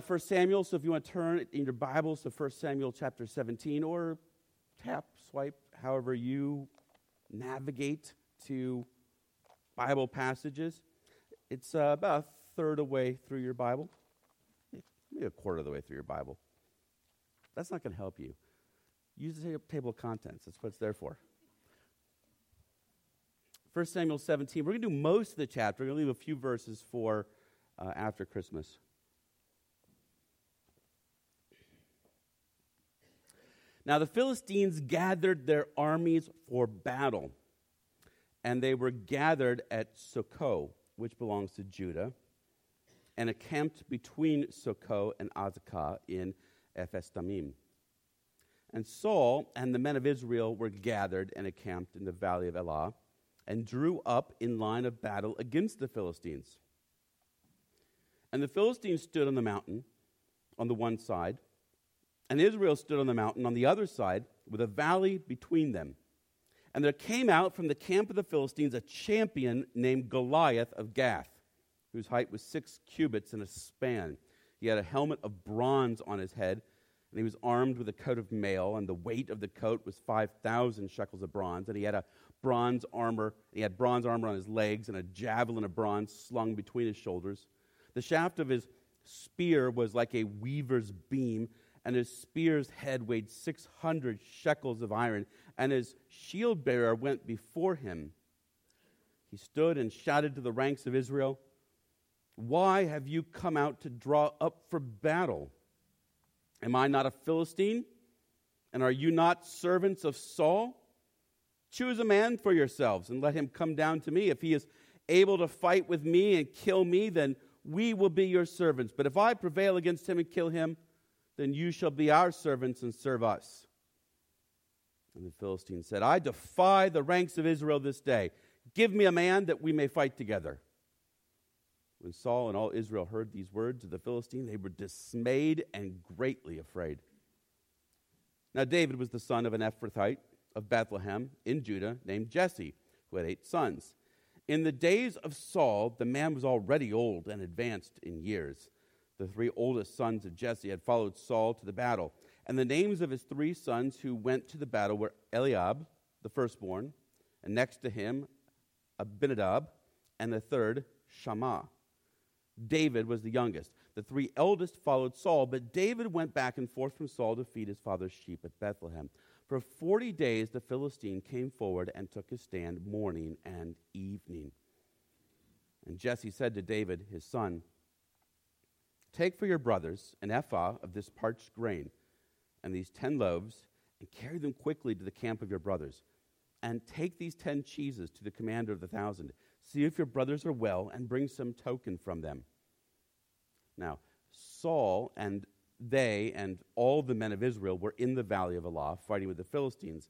1 Samuel, so if you want to turn in your Bibles to 1 Samuel chapter 17 or tap, swipe, however you navigate to Bible passages. It's uh, about a third of the way through your Bible, maybe a quarter of the way through your Bible. That's not going to help you. Use the table of contents, that's what it's there for. 1 Samuel 17, we're going to do most of the chapter. We're going to leave a few verses for uh, after Christmas. Now the Philistines gathered their armies for battle, and they were gathered at Socoh, which belongs to Judah, and encamped between Socoh and Azekah in Ephes Damim. And Saul and the men of Israel were gathered and encamped in the valley of Elah, and drew up in line of battle against the Philistines. And the Philistines stood on the mountain on the one side and Israel stood on the mountain on the other side with a valley between them. And there came out from the camp of the Philistines a champion named Goliath of Gath, whose height was six cubits and a span. He had a helmet of bronze on his head, and he was armed with a coat of mail, and the weight of the coat was 5,000 shekels of bronze. And he had a bronze armor, he had bronze armor on his legs, and a javelin of bronze slung between his shoulders. The shaft of his spear was like a weaver's beam and his spear's head weighed 600 shekels of iron, and his shield bearer went before him. He stood and shouted to the ranks of Israel, Why have you come out to draw up for battle? Am I not a Philistine? And are you not servants of Saul? Choose a man for yourselves and let him come down to me. If he is able to fight with me and kill me, then we will be your servants. But if I prevail against him and kill him, then you shall be our servants and serve us. And the Philistine said, I defy the ranks of Israel this day. Give me a man that we may fight together. When Saul and all Israel heard these words of the Philistine, they were dismayed and greatly afraid. Now, David was the son of an Ephrathite of Bethlehem in Judah named Jesse, who had eight sons. In the days of Saul, the man was already old and advanced in years the three oldest sons of Jesse, had followed Saul to the battle. And the names of his three sons who went to the battle were Eliab, the firstborn, and next to him, Abinadab, and the third, Shammah. David was the youngest. The three eldest followed Saul, but David went back and forth from Saul to feed his father's sheep at Bethlehem. For 40 days, the Philistine came forward and took his stand morning and evening. And Jesse said to David, his son, Take for your brothers an ephah of this parched grain and these ten loaves, and carry them quickly to the camp of your brothers. And take these ten cheeses to the commander of the thousand. See if your brothers are well, and bring some token from them. Now, Saul and they and all the men of Israel were in the valley of Elah fighting with the Philistines.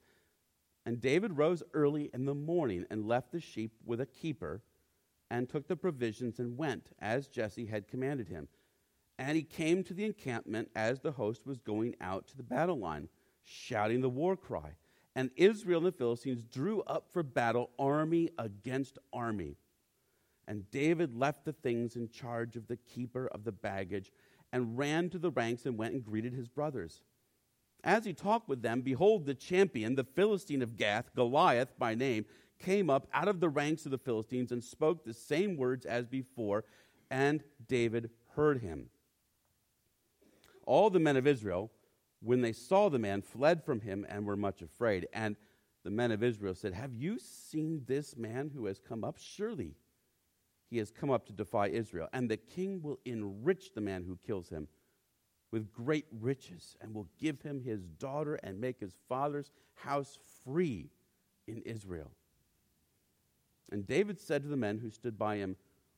And David rose early in the morning and left the sheep with a keeper and took the provisions and went, as Jesse had commanded him. And he came to the encampment as the host was going out to the battle line, shouting the war cry. And Israel and the Philistines drew up for battle, army against army. And David left the things in charge of the keeper of the baggage and ran to the ranks and went and greeted his brothers. As he talked with them, behold, the champion, the Philistine of Gath, Goliath by name, came up out of the ranks of the Philistines and spoke the same words as before, and David heard him. All the men of Israel, when they saw the man, fled from him and were much afraid. And the men of Israel said, Have you seen this man who has come up? Surely he has come up to defy Israel. And the king will enrich the man who kills him with great riches and will give him his daughter and make his father's house free in Israel. And David said to the men who stood by him,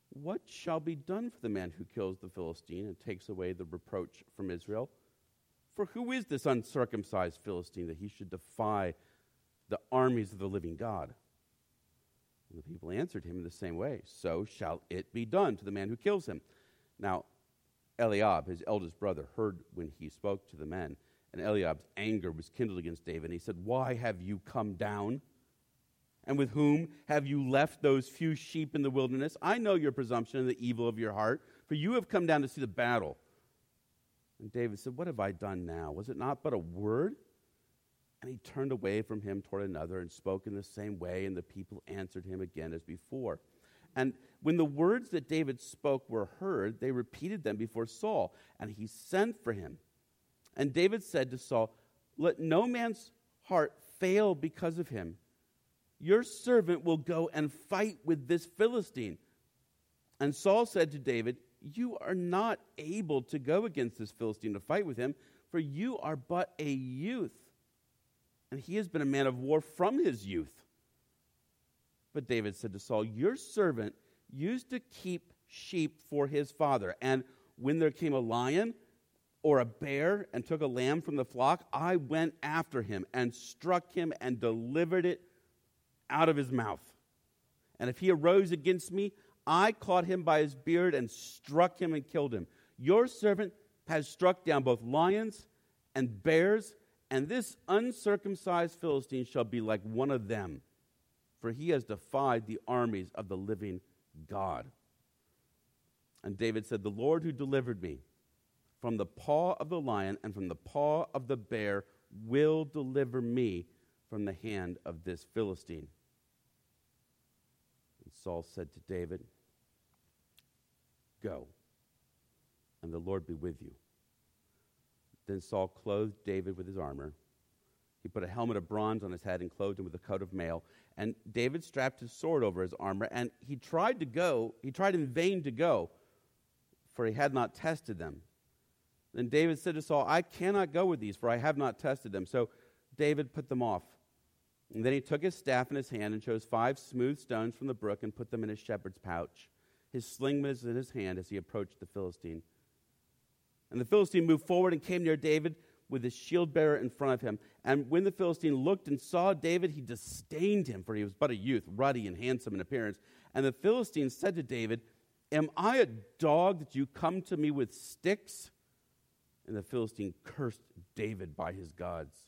what shall be done for the man who kills the Philistine and takes away the reproach from Israel? For who is this uncircumcised Philistine that he should defy the armies of the living God? And the people answered him in the same way So shall it be done to the man who kills him. Now, Eliab, his eldest brother, heard when he spoke to the men, and Eliab's anger was kindled against David. And he said, Why have you come down? And with whom have you left those few sheep in the wilderness? I know your presumption and the evil of your heart, for you have come down to see the battle. And David said, What have I done now? Was it not but a word? And he turned away from him toward another and spoke in the same way, and the people answered him again as before. And when the words that David spoke were heard, they repeated them before Saul, and he sent for him. And David said to Saul, Let no man's heart fail because of him. Your servant will go and fight with this Philistine. And Saul said to David, You are not able to go against this Philistine to fight with him, for you are but a youth. And he has been a man of war from his youth. But David said to Saul, Your servant used to keep sheep for his father. And when there came a lion or a bear and took a lamb from the flock, I went after him and struck him and delivered it out of his mouth. And if he arose against me, I caught him by his beard and struck him and killed him. Your servant has struck down both lions and bears, and this uncircumcised Philistine shall be like one of them for he has defied the armies of the living God. And David said, The Lord who delivered me from the paw of the lion and from the paw of the bear will deliver me from the hand of this Philistine. Saul said to David, Go, and the Lord be with you. Then Saul clothed David with his armor. He put a helmet of bronze on his head and clothed him with a coat of mail. And David strapped his sword over his armor, and he tried to go, he tried in vain to go, for he had not tested them. Then David said to Saul, I cannot go with these, for I have not tested them. So David put them off. And then he took his staff in his hand and chose five smooth stones from the brook and put them in his shepherd's pouch. His sling was in his hand as he approached the Philistine. And the Philistine moved forward and came near David with his shield bearer in front of him. And when the Philistine looked and saw David, he disdained him, for he was but a youth, ruddy and handsome in appearance. And the Philistine said to David, Am I a dog that you come to me with sticks? And the Philistine cursed David by his gods.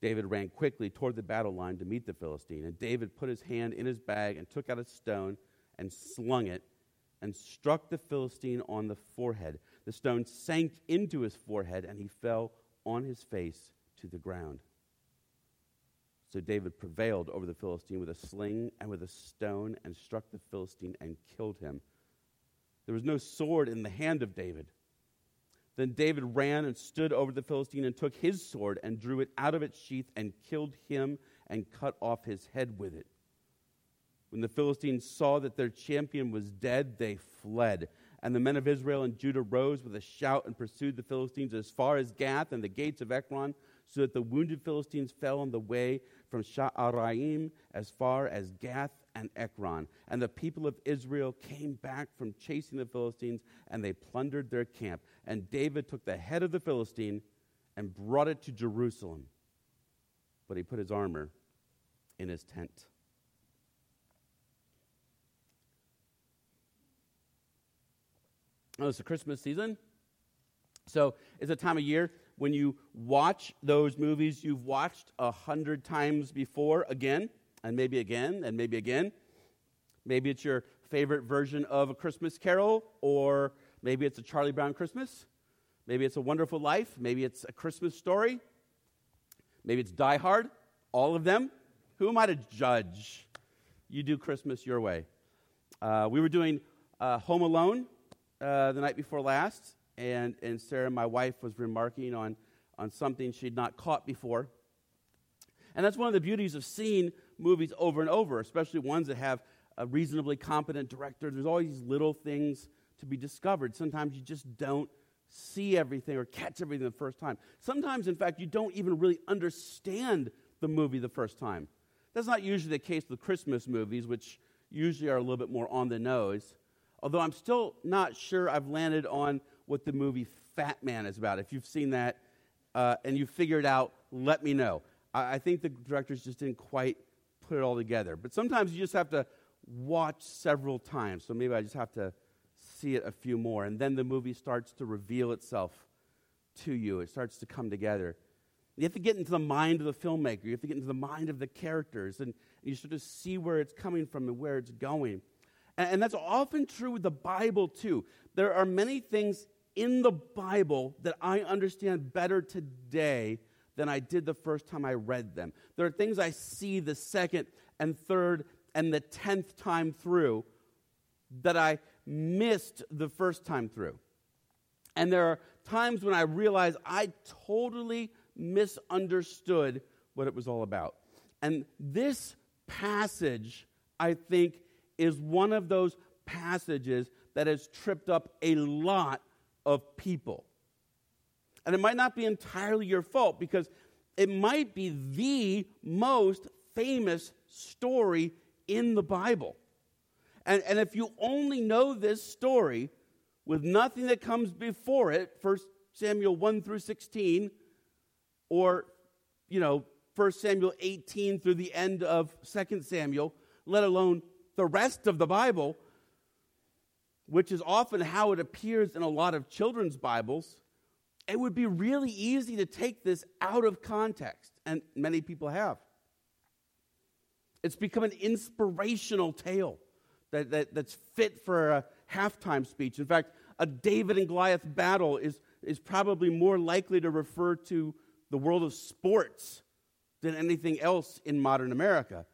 David ran quickly toward the battle line to meet the Philistine. And David put his hand in his bag and took out a stone and slung it and struck the Philistine on the forehead. The stone sank into his forehead, and he fell on his face to the ground. So David prevailed over the Philistine with a sling and with a stone and struck the Philistine and killed him. There was no sword in the hand of David. Then David ran and stood over the Philistine and took his sword and drew it out of its sheath and killed him and cut off his head with it. When the Philistines saw that their champion was dead, they fled. And the men of Israel and Judah rose with a shout and pursued the Philistines as far as Gath and the gates of Ekron, so that the wounded Philistines fell on the way from Sha'araim as far as Gath and Ekron. And the people of Israel came back from chasing the Philistines, and they plundered their camp. And David took the head of the Philistine and brought it to Jerusalem. But he put his armor in his tent. Oh, it's the Christmas season. So it's a time of year when you watch those movies you've watched a hundred times before again, and maybe again, and maybe again. Maybe it's your favorite version of A Christmas Carol, or maybe it's a Charlie Brown Christmas. Maybe it's A Wonderful Life. Maybe it's A Christmas Story. Maybe it's Die Hard. All of them. Who am I to judge? You do Christmas your way. Uh, we were doing uh, Home Alone uh, the night before last, and, and Sarah, my wife, was remarking on, on something she'd not caught before. And that's one of the beauties of seeing movies over and over, especially ones that have a reasonably competent director. There's always these little things to be discovered. Sometimes you just don't see everything or catch everything the first time. Sometimes, in fact, you don't even really understand the movie the first time. That's not usually the case with Christmas movies, which usually are a little bit more on the nose. Although I'm still not sure I've landed on what the movie Fatman is about. If you've seen that uh, and you figured out, let me know. I, I think the directors just didn't quite put it all together. But sometimes you just have to watch several times. So maybe I just have to see it a few more. And then the movie starts to reveal itself to you, it starts to come together. You have to get into the mind of the filmmaker. You have to get into the mind of the characters, and you sort of see where it's coming from and where it's going. And, and that's often true with the Bible, too. There are many things in the Bible that I understand better today than I did the first time I read them. There are things I see the second and third and the tenth time through that I missed the first time through. And there are times when I realize I totally misunderstood what it was all about. And this passage, I think, is one of those passages that has tripped up a lot of people. And it might not be entirely your fault because it might be the most famous story in the Bible. And, and if you only know this story with nothing that comes before it, 1 Samuel 1 through 16, or, you know, 1 Samuel 18 through the end of 2 Samuel, let alone the rest of the Bible, which is often how it appears in a lot of children's Bibles, it would be really easy to take this out of context, and many people have. It's become an inspirational tale that, that, that's fit for a halftime speech. In fact, a David and Goliath battle is, is probably more likely to refer to the world of sports than anything else in modern America.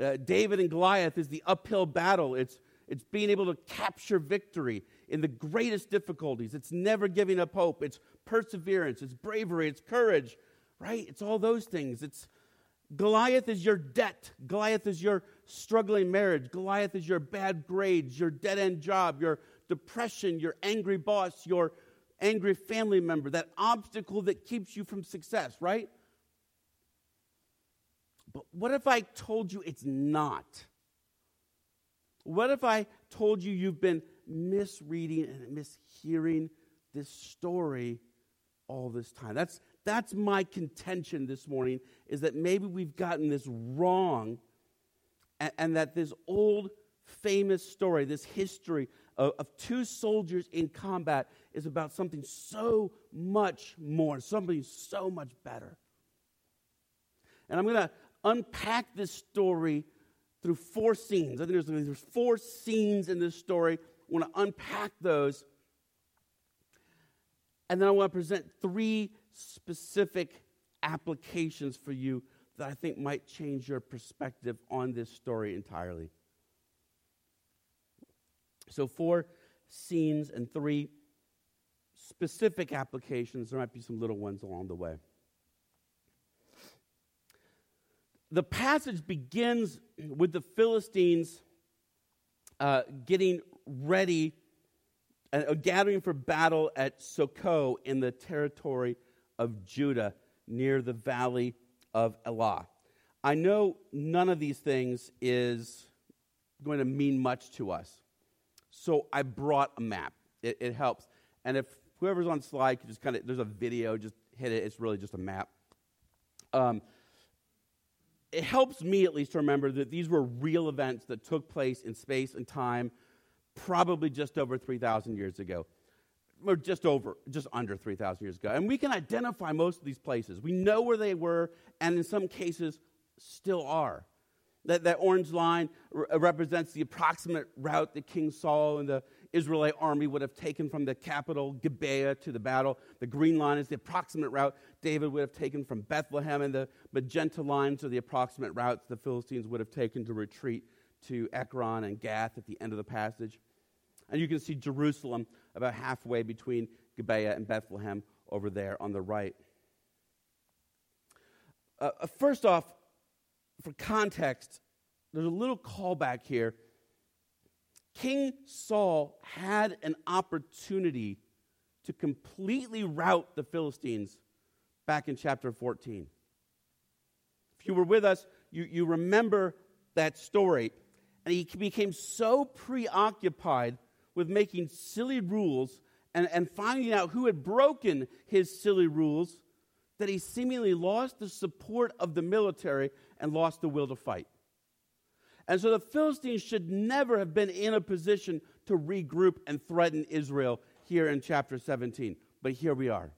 Uh, David and Goliath is the uphill battle. It's, it's being able to capture victory in the greatest difficulties. It's never giving up hope. It's perseverance. It's bravery. It's courage, right? It's all those things. It's Goliath is your debt. Goliath is your struggling marriage. Goliath is your bad grades, your dead end job, your depression, your angry boss, your angry family member, that obstacle that keeps you from success, right? But what if I told you it's not? What if I told you you've been misreading and mishearing this story all this time? That's, that's my contention this morning is that maybe we've gotten this wrong and, and that this old famous story, this history of, of, two soldiers in combat is about something so much more, something so much better. And I'm going to unpack this story through four scenes. I think there's, there's four scenes in this story. I want to unpack those. And then I want to present three specific applications for you that I think might change your perspective on this story entirely. So, four scenes and three specific applications. There might be some little ones along the way. The passage begins with the Philistines uh, getting ready, uh, gathering for battle at Socoh in the territory of Judah near the valley of Elah. I know none of these things is going to mean much to us. So I brought a map. It, it helps. And if whoever's on slide could just kind of, there's a video, just hit it. It's really just a map. Um, it helps me at least to remember that these were real events that took place in space and time, probably just over 3,000 years ago or just over, just under 3,000 years ago. And we can identify most of these places. We know where they were, and in some cases, still are. That, that orange line uh, represents the approximate route that King Saul and the Israelite army would have taken from the capital, Gibeah, to the battle. The green line is the approximate route David would have taken from Bethlehem, and the magenta lines are the approximate routes the Philistines would have taken to retreat to Ekron and Gath at the end of the passage. And you can see Jerusalem about halfway between Gibeah and Bethlehem over there on the right. Uh, uh, first off, for context, there's a little callback here. King Saul had an opportunity to completely rout the Philistines back in chapter 14. If you were with us, you, you remember that story. And he became so preoccupied with making silly rules and, and finding out who had broken his silly rules that he seemingly lost the support of the military and lost the will to fight. And so the Philistines should never have been in a position to regroup and threaten Israel here in chapter 17. But here we are.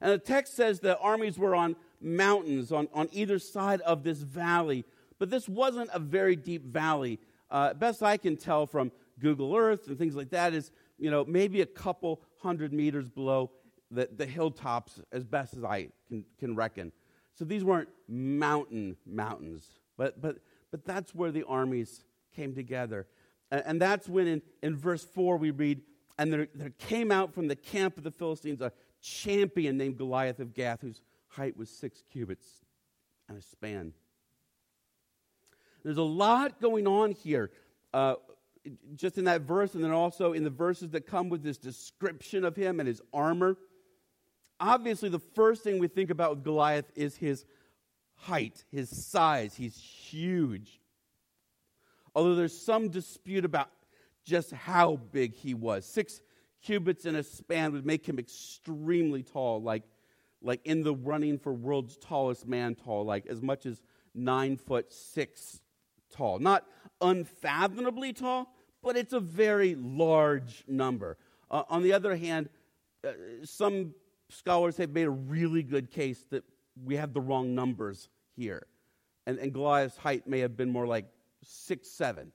And the text says the armies were on mountains on, on either side of this valley, but this wasn't a very deep valley. Uh, best I can tell from Google Earth and things like that is, you know, maybe a couple hundred meters below the, the hilltops, as best as I can, can reckon. So these weren't mountain mountains, but, but, but that's where the armies came together. And, and that's when in, in verse 4 we read, And there, there came out from the camp of the Philistines a champion named Goliath of Gath, whose height was six cubits and a span. There's a lot going on here, uh, just in that verse, and then also in the verses that come with this description of him and his armor. Obviously, the first thing we think about with Goliath is his height, his size. He's huge. Although there's some dispute about just how big he was. Six cubits in a span would make him extremely tall, like, like in the running for world's tallest man tall, like as much as nine foot six tall. Not unfathomably tall, but it's a very large number. Uh, on the other hand, uh, some scholars have made a really good case that we have the wrong numbers here. And, and Goliath's height may have been more like six, seven,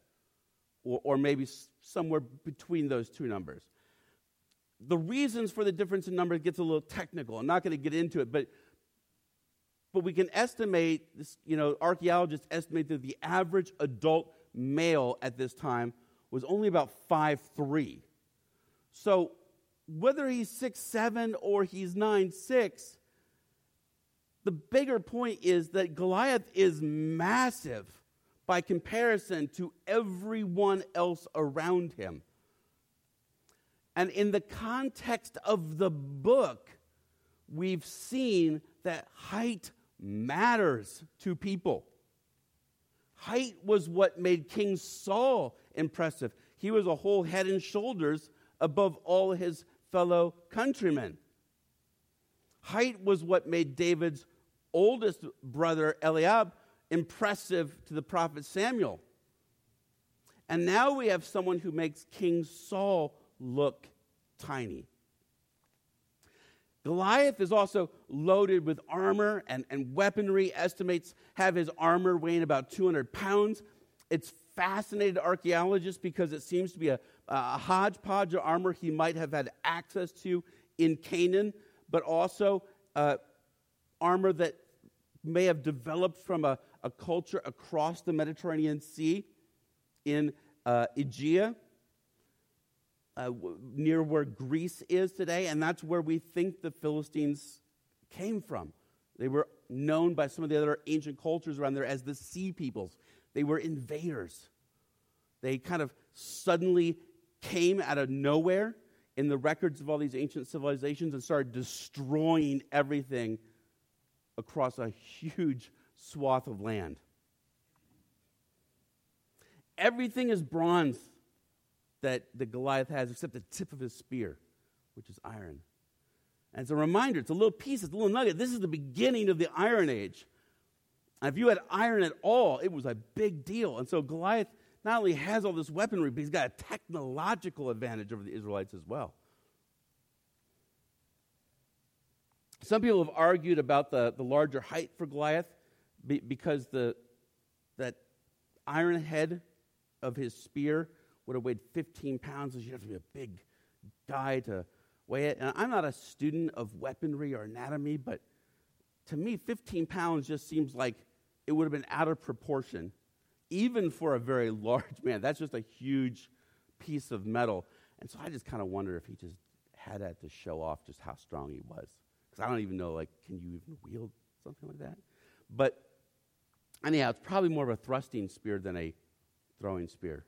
or, or maybe somewhere between those two numbers. The reasons for the difference in numbers gets a little technical. I'm not going to get into it, but but we can estimate this, you know, archaeologists estimate that the average adult male at this time was only about five three. So whether he's six seven or he's nine six, the bigger point is that Goliath is massive by comparison to everyone else around him. And in the context of the book, we've seen that height matters to people. Height was what made King Saul impressive. He was a whole head and shoulders above all his fellow countrymen. Height was what made David's oldest brother, Eliab, impressive to the prophet Samuel. And now we have someone who makes King Saul look tiny. Goliath is also loaded with armor and, and weaponry. Estimates have his armor weighing about 200 pounds. It's fascinated archaeologists because it seems to be a, a hodgepodge of armor he might have had access to in Canaan, but also uh, armor that may have developed from a, a culture across the Mediterranean Sea in uh, Aegea, uh, near where Greece is today, and that's where we think the Philistines came from. They were known by some of the other ancient cultures around there as the sea peoples. They were invaders. They kind of suddenly came out of nowhere in the records of all these ancient civilizations and started destroying everything across a huge swath of land. Everything is bronze that, that Goliath has except the tip of his spear, which is iron. And it's a reminder, it's a little piece, it's a little nugget. This is the beginning of the Iron Age. And if you had iron at all, it was a big deal. And so Goliath not only has all this weaponry, but he's got a technological advantage over the Israelites as well. Some people have argued about the, the larger height for Goliath because the, that iron head of his spear would have weighed 15 pounds, so you'd have to be a big guy to weigh it. And I'm not a student of weaponry or anatomy, but to me, 15 pounds just seems like it would have been out of proportion, even for a very large man. That's just a huge piece of metal. And so I just kind of wonder if he just had that to show off just how strong he was. Because I don't even know, like, can you even wield something like that? But anyhow, it's probably more of a thrusting spear than a throwing spear.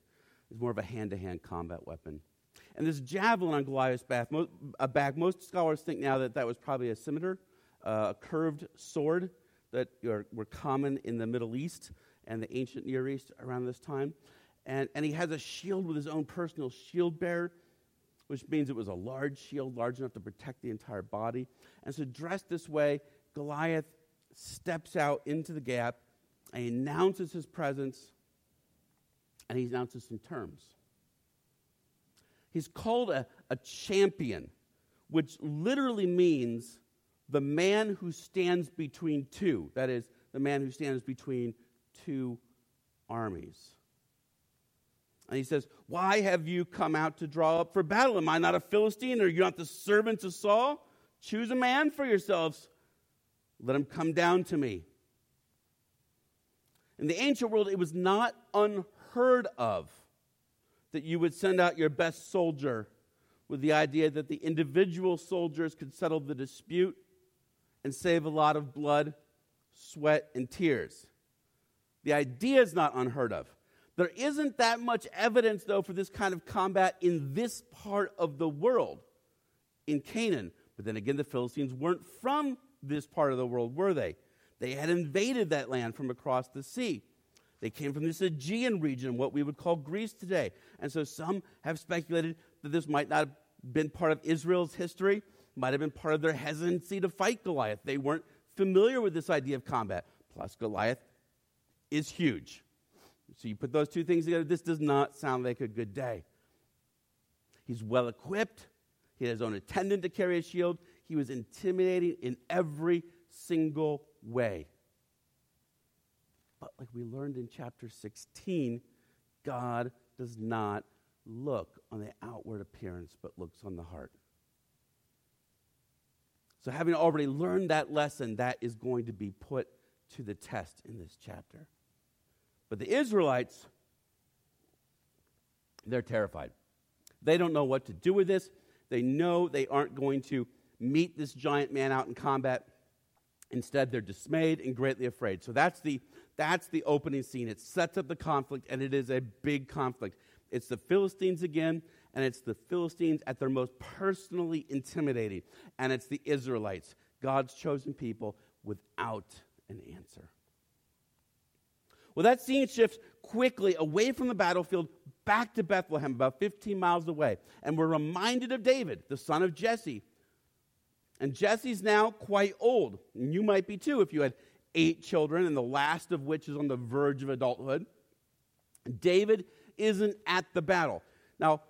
It's more of a hand to hand combat weapon. And this javelin on Goliath's back, most, uh, back, most scholars think now that that was probably a scimitar, uh, a curved sword that are, were common in the Middle East and the ancient Near East around this time. And, and he has a shield with his own personal shield bearer, which means it was a large shield, large enough to protect the entire body. And so, dressed this way, Goliath steps out into the gap and announces his presence and he announces some terms. He's called a, a champion, which literally means the man who stands between two. That is, the man who stands between two armies. And he says, Why have you come out to draw up for battle? Am I not a Philistine? Are you not the servants of Saul? Choose a man for yourselves. Let him come down to me. In the ancient world, it was not unheard of that you would send out your best soldier with the idea that the individual soldiers could settle the dispute and save a lot of blood, sweat, and tears. The idea is not unheard of. There isn't that much evidence, though, for this kind of combat in this part of the world, in Canaan. But then again, the Philistines weren't from this part of the world, were they? They had invaded that land from across the sea. They came from this Aegean region, what we would call Greece today. And so some have speculated that this might not have been part of Israel's history, might have been part of their hesitancy to fight Goliath. They weren't familiar with this idea of combat. Plus, Goliath is huge. So you put those two things together, this does not sound like a good day. He's well equipped, he has his own attendant to carry a shield. He was intimidating in every single way. But like we learned in chapter 16, God does not look on the outward appearance, but looks on the heart. So, having already learned that lesson, that is going to be put to the test in this chapter. But the Israelites, they're terrified. They don't know what to do with this. They know they aren't going to meet this giant man out in combat. Instead, they're dismayed and greatly afraid. So that's the, that's the opening scene. It sets up the conflict, and it is a big conflict. It's the Philistines again, and it's the Philistines at their most personally intimidating, and it's the Israelites, God's chosen people, without an answer. Well, that scene shifts quickly away from the battlefield back to Bethlehem, about 15 miles away. And we're reminded of David, the son of Jesse. And Jesse's now quite old. And you might be too if you had eight children, and the last of which is on the verge of adulthood. David isn't at the battle. Now,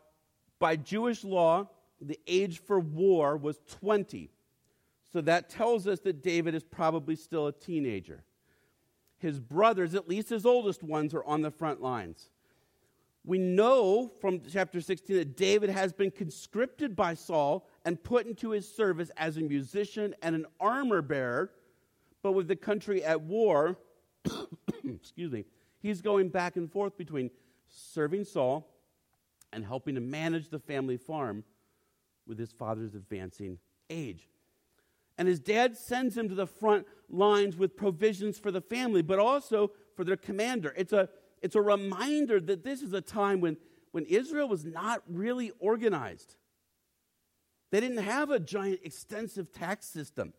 by Jewish law, the age for war was 20. So that tells us that David is probably still a teenager. His brothers, at least his oldest ones, are on the front lines. We know from chapter 16 that David has been conscripted by Saul and put into his service as a musician and an armor bearer. But with the country at war, excuse me, he's going back and forth between serving Saul and helping to manage the family farm with his father's advancing age. And his dad sends him to the front lines with provisions for the family, but also for their commander. It's a, it's a reminder that this is a time when, when Israel was not really organized. They didn't have a giant, extensive tax system.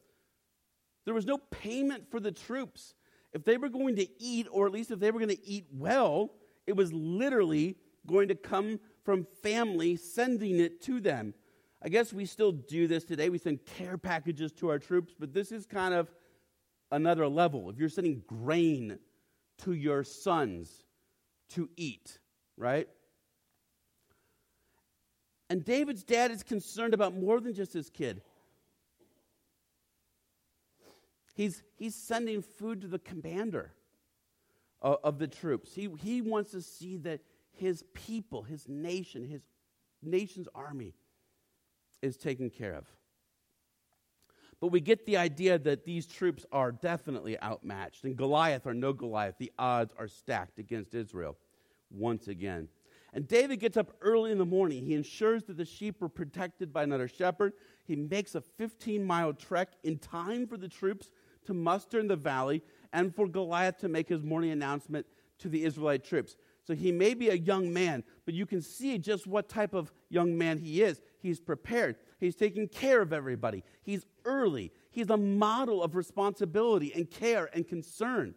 There was no payment for the troops. If they were going to eat, or at least if they were going to eat well, it was literally going to come from family sending it to them. I guess we still do this today. We send care packages to our troops, but this is kind of another level. If you're sending grain to your sons to eat, right? And David's dad is concerned about more than just his kid. He's, he's sending food to the commander of, of the troops. He, he wants to see that his people, his nation, his nation's army is taken care of. But we get the idea that these troops are definitely outmatched. And Goliath or no Goliath, the odds are stacked against Israel once again. And David gets up early in the morning. He ensures that the sheep are protected by another shepherd. He makes a 15 mile trek in time for the troops to muster in the valley and for Goliath to make his morning announcement to the Israelite troops. So he may be a young man, but you can see just what type of young man he is. He's prepared, he's taking care of everybody, he's early, he's a model of responsibility and care and concern.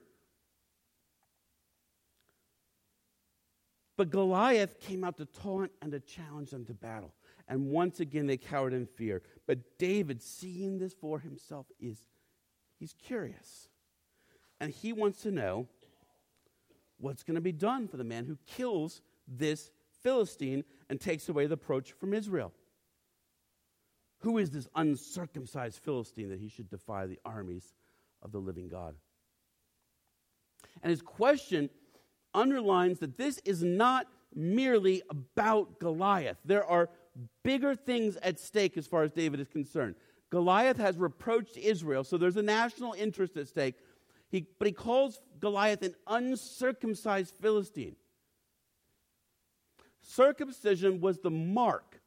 But Goliath came out to taunt and to challenge them to battle. And once again, they cowered in fear. But David, seeing this for himself, is he's curious. And he wants to know what's going to be done for the man who kills this Philistine and takes away the approach from Israel. Who is this uncircumcised Philistine that he should defy the armies of the living God? And his question underlines that this is not merely about Goliath. There are bigger things at stake as far as David is concerned. Goliath has reproached Israel, so there's a national interest at stake. He, but he calls Goliath an uncircumcised Philistine. Circumcision was the mark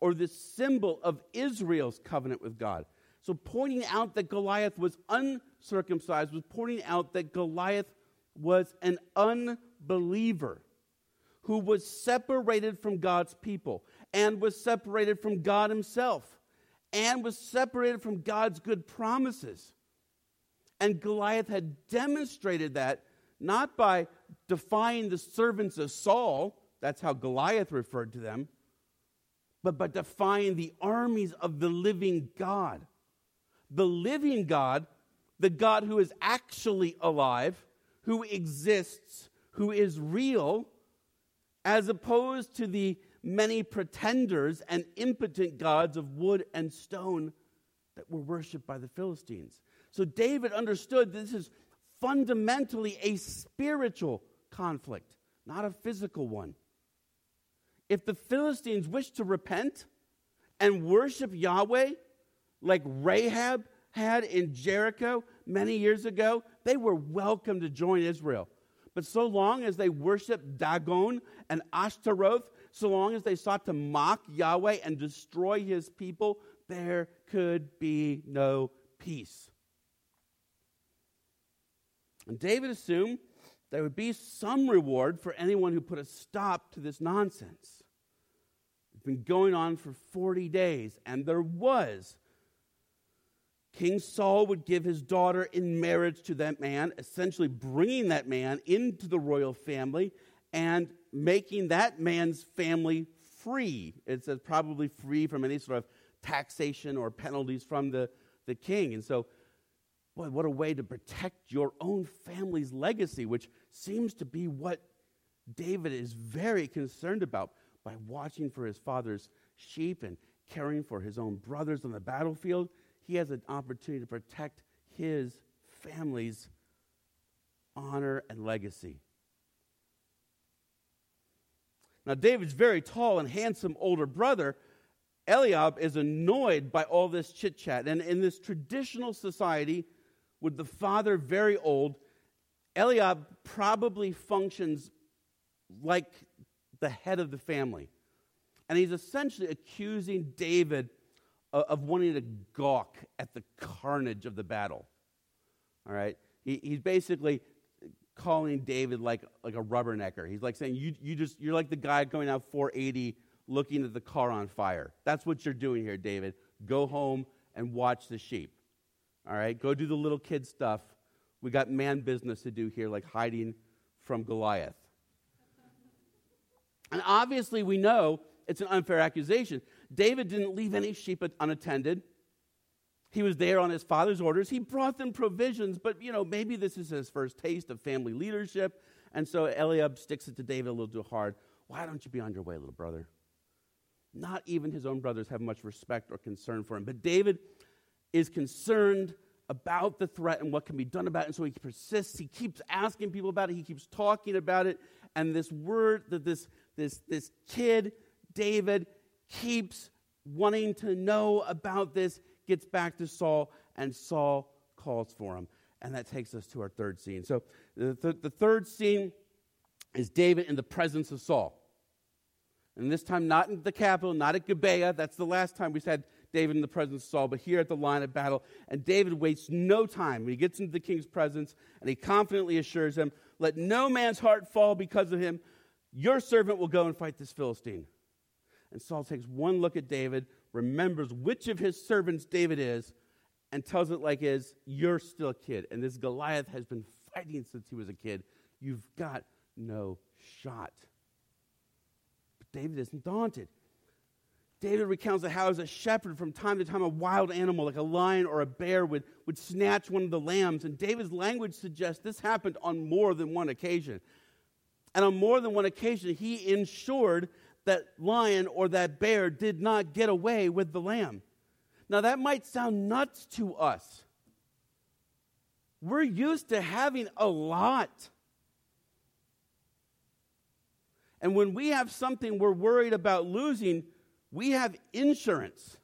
or the symbol of Israel's covenant with God. So pointing out that Goliath was uncircumcised was pointing out that Goliath was an unbeliever who was separated from God's people and was separated from God Himself and was separated from God's good promises. And Goliath had demonstrated that not by defying the servants of Saul, that's how Goliath referred to them, but by defying the armies of the living God. The living God, the God who is actually alive, who exists, who is real, as opposed to the many pretenders and impotent gods of wood and stone that were worshiped by the Philistines. So David understood this is fundamentally a spiritual conflict, not a physical one. If the Philistines wish to repent and worship Yahweh like Rahab had in Jericho many years ago, they were welcome to join Israel. But so long as they worshiped Dagon and Ashtaroth, so long as they sought to mock Yahweh and destroy his people, there could be no peace. And David assumed there would be some reward for anyone who put a stop to this nonsense. It's been going on for 40 days, and there was. King Saul would give his daughter in marriage to that man, essentially bringing that man into the royal family and making that man's family free. It says probably free from any sort of taxation or penalties from the, the king. And so, boy, what a way to protect your own family's legacy, which seems to be what David is very concerned about by watching for his father's sheep and caring for his own brothers on the battlefield he has an opportunity to protect his family's honor and legacy. Now, David's very tall and handsome older brother, Eliab, is annoyed by all this chit chat. And in this traditional society, with the father very old, Eliab probably functions like the head of the family. And he's essentially accusing David of wanting to gawk at the carnage of the battle. All right? He, he's basically calling David like, like a rubbernecker. He's like saying, you, you just, you're like the guy going out 480 looking at the car on fire. That's what you're doing here, David. Go home and watch the sheep. All right? Go do the little kid stuff. We got man business to do here, like hiding from Goliath. And obviously, we know it's an unfair accusation. David didn't leave any sheep unattended. He was there on his father's orders. He brought them provisions, but you know, maybe this is his first taste of family leadership. And so Eliab sticks it to David a little too hard. Why don't you be on your way, little brother? Not even his own brothers have much respect or concern for him. But David is concerned about the threat and what can be done about it. And so he persists. He keeps asking people about it. He keeps talking about it. And this word that this, this, this kid, David, keeps wanting to know about this, gets back to Saul, and Saul calls for him. And that takes us to our third scene. So the, th- the third scene is David in the presence of Saul. And this time, not in the capital, not at Gibeah. That's the last time we had David in the presence of Saul, but here at the line of battle. And David wastes no time he gets into the king's presence and he confidently assures him, Let no man's heart fall because of him. Your servant will go and fight this Philistine. And Saul takes one look at David, remembers which of his servants David is, and tells it like is, You're still a kid. And this Goliath has been fighting since he was a kid. You've got no shot. But David isn't daunted. David recounts that how, as a shepherd, from time to time, a wild animal like a lion or a bear would, would snatch one of the lambs. And David's language suggests this happened on more than one occasion. And on more than one occasion, he ensured that lion or that bear did not get away with the lamb. Now, that might sound nuts to us. We're used to having a lot. And when we have something we're worried about losing, we have insurance.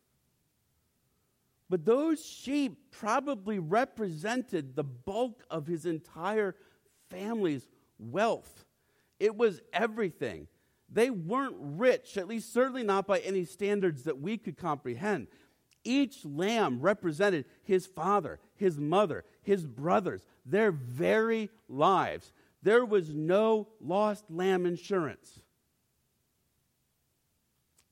But those sheep probably represented the bulk of his entire family's wealth. It was everything. They weren't rich, at least certainly not by any standards that we could comprehend. Each lamb represented his father, his mother, his brothers, their very lives. There was no lost lamb insurance.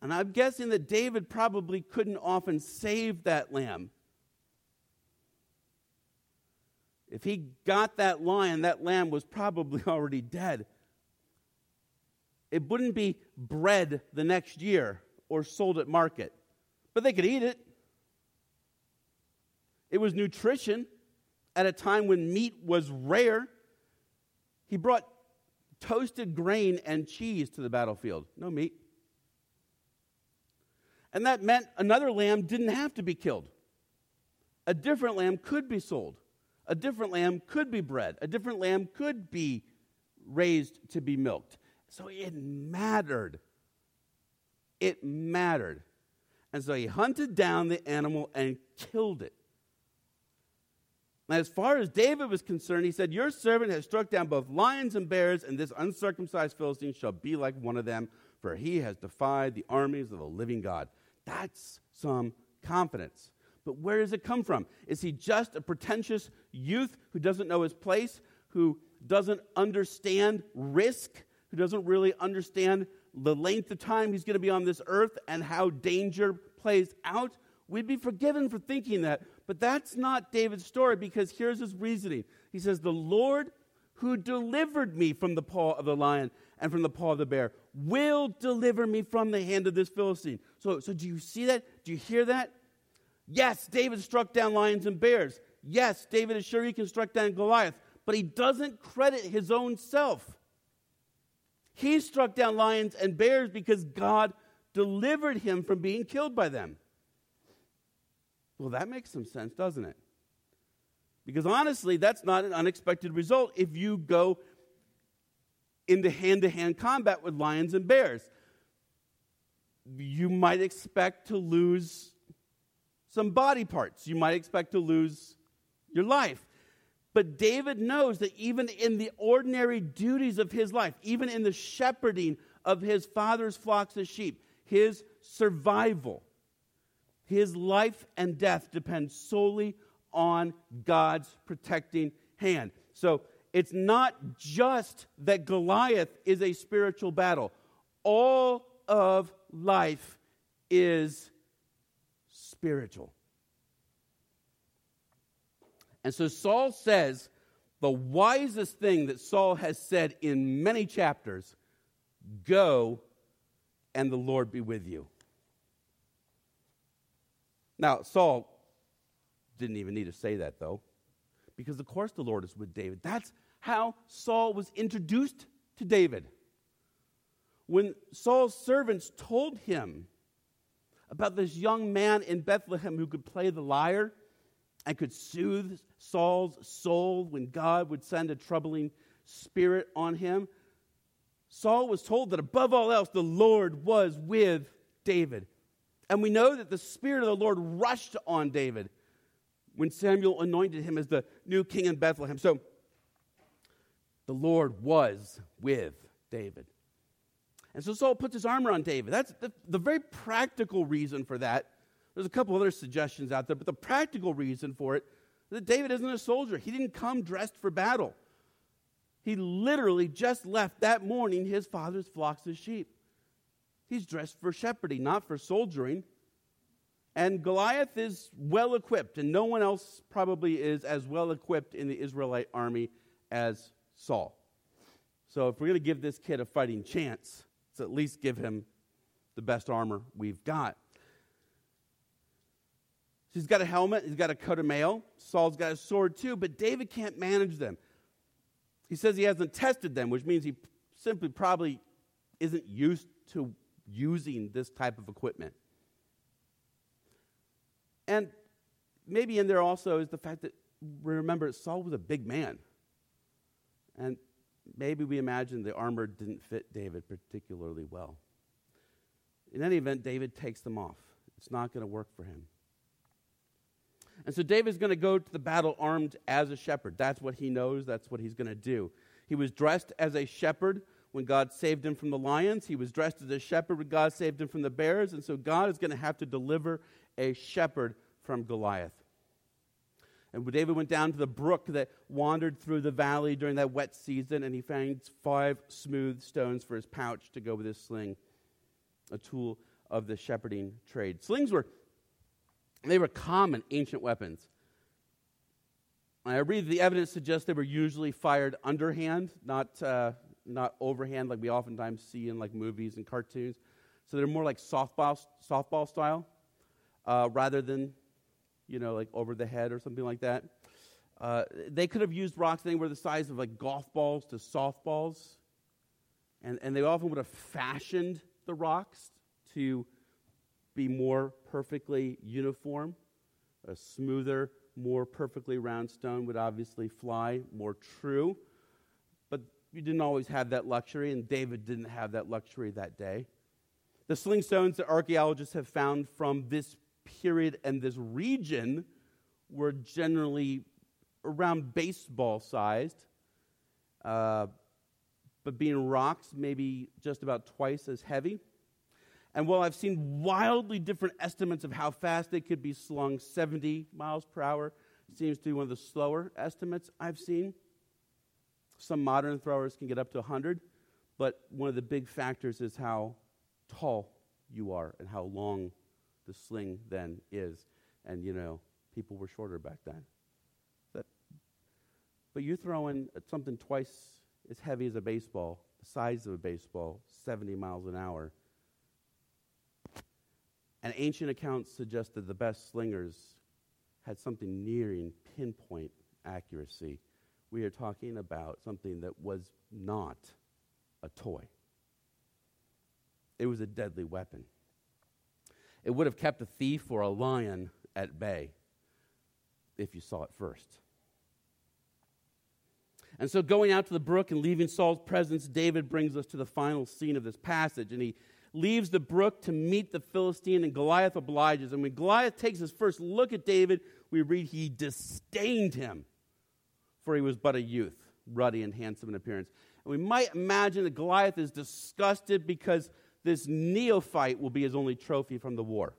And I'm guessing that David probably couldn't often save that lamb. If he got that lion, that lamb was probably already dead. It wouldn't be bred the next year or sold at market, but they could eat it. It was nutrition at a time when meat was rare. He brought toasted grain and cheese to the battlefield. No meat. And that meant another lamb didn't have to be killed. A different lamb could be sold. A different lamb could be bred. A different lamb could be raised to be milked. So it mattered. It mattered. And so he hunted down the animal and killed it. Now, as far as David was concerned, he said, Your servant has struck down both lions and bears, and this uncircumcised Philistine shall be like one of them, for he has defied the armies of the living God. That's some confidence. But where does it come from? Is he just a pretentious youth who doesn't know his place, who doesn't understand risk, who doesn't really understand the length of time he's going to be on this earth and how danger plays out, we'd be forgiven for thinking that. But that's not David's story because here's his reasoning. He says, The Lord who delivered me from the paw of the lion and from the paw of the bear will deliver me from the hand of this Philistine. So, so do you see that? Do you hear that? Yes, David struck down lions and bears. Yes, David is sure he can strike down Goliath, but he doesn't credit his own self. He struck down lions and bears because God delivered him from being killed by them. Well, that makes some sense, doesn't it? Because honestly, that's not an unexpected result if you go into hand to hand combat with lions and bears. You might expect to lose some body parts, you might expect to lose your life. But David knows that even in the ordinary duties of his life, even in the shepherding of his father's flocks of sheep, his survival, his life and death depend solely on God's protecting hand. So it's not just that Goliath is a spiritual battle, all of life is spiritual. And so Saul says the wisest thing that Saul has said in many chapters go and the Lord be with you. Now, Saul didn't even need to say that, though, because of course the Lord is with David. That's how Saul was introduced to David. When Saul's servants told him about this young man in Bethlehem who could play the lyre and could soothe Saul's soul when God would send a troubling spirit on him, Saul was told that above all else, the Lord was with David. And we know that the Spirit of the Lord rushed on David when Samuel anointed him as the new king in Bethlehem. So the Lord was with David. And so Saul puts his armor on David. That's the, the very practical reason for that. There's a couple other suggestions out there, but the practical reason for it that David isn't a soldier. He didn't come dressed for battle. He literally just left that morning his father's flocks of sheep. He's dressed for shepherding, not for soldiering. And Goliath is well equipped, and no one else probably is as well equipped in the Israelite army as Saul. So, if we're going to give this kid a fighting chance, let's at least give him the best armor we've got. So he's got a helmet, he's got a coat of mail. Saul's got a sword too, but David can't manage them. He says he hasn't tested them, which means he simply probably isn't used to using this type of equipment. And maybe in there also is the fact that remember Saul was a big man. And maybe we imagine the armor didn't fit David particularly well. In any event, David takes them off. It's not going to work for him. And so David's going to go to the battle armed as a shepherd. That's what he knows, that's what he's going to do. He was dressed as a shepherd when God saved him from the lions. He was dressed as a shepherd when God saved him from the bears. And so God is going to have to deliver a shepherd from Goliath. And David went down to the brook that wandered through the valley during that wet season, and he found five smooth stones for his pouch to go with his sling, a tool of the shepherding trade. Slings were they were common ancient weapons. I read the evidence suggests they were usually fired underhand, not, uh, not overhand like we oftentimes see in like movies and cartoons. So they're more like softball, softball style uh, rather than, you know, like over the head or something like that. Uh, they could have used rocks anywhere the size of like golf balls to softballs. And, and they often would have fashioned the rocks to be more perfectly uniform. A smoother, more perfectly round stone would obviously fly more true. But you didn't always have that luxury, and David didn't have that luxury that day. The sling stones that archaeologists have found from this period and this region were generally around baseball sized, uh, but being rocks, maybe just about twice as heavy. And while I've seen wildly different estimates of how fast they could be slung, 70 miles per hour seems to be one of the slower estimates I've seen. Some modern throwers can get up to 100, but one of the big factors is how tall you are and how long the sling then is. And, you know, people were shorter back then. That, but you're throwing something twice as heavy as a baseball, the size of a baseball, 70 miles an hour and ancient accounts suggest that the best slingers had something nearing pinpoint accuracy. We are talking about something that was not a toy, it was a deadly weapon. It would have kept a thief or a lion at bay if you saw it first. And so, going out to the brook and leaving Saul's presence, David brings us to the final scene of this passage. And he leaves the brook to meet the Philistine, and Goliath obliges. And when Goliath takes his first look at David, we read he disdained him, for he was but a youth, ruddy and handsome in appearance. And we might imagine that Goliath is disgusted because this neophyte will be his only trophy from the war.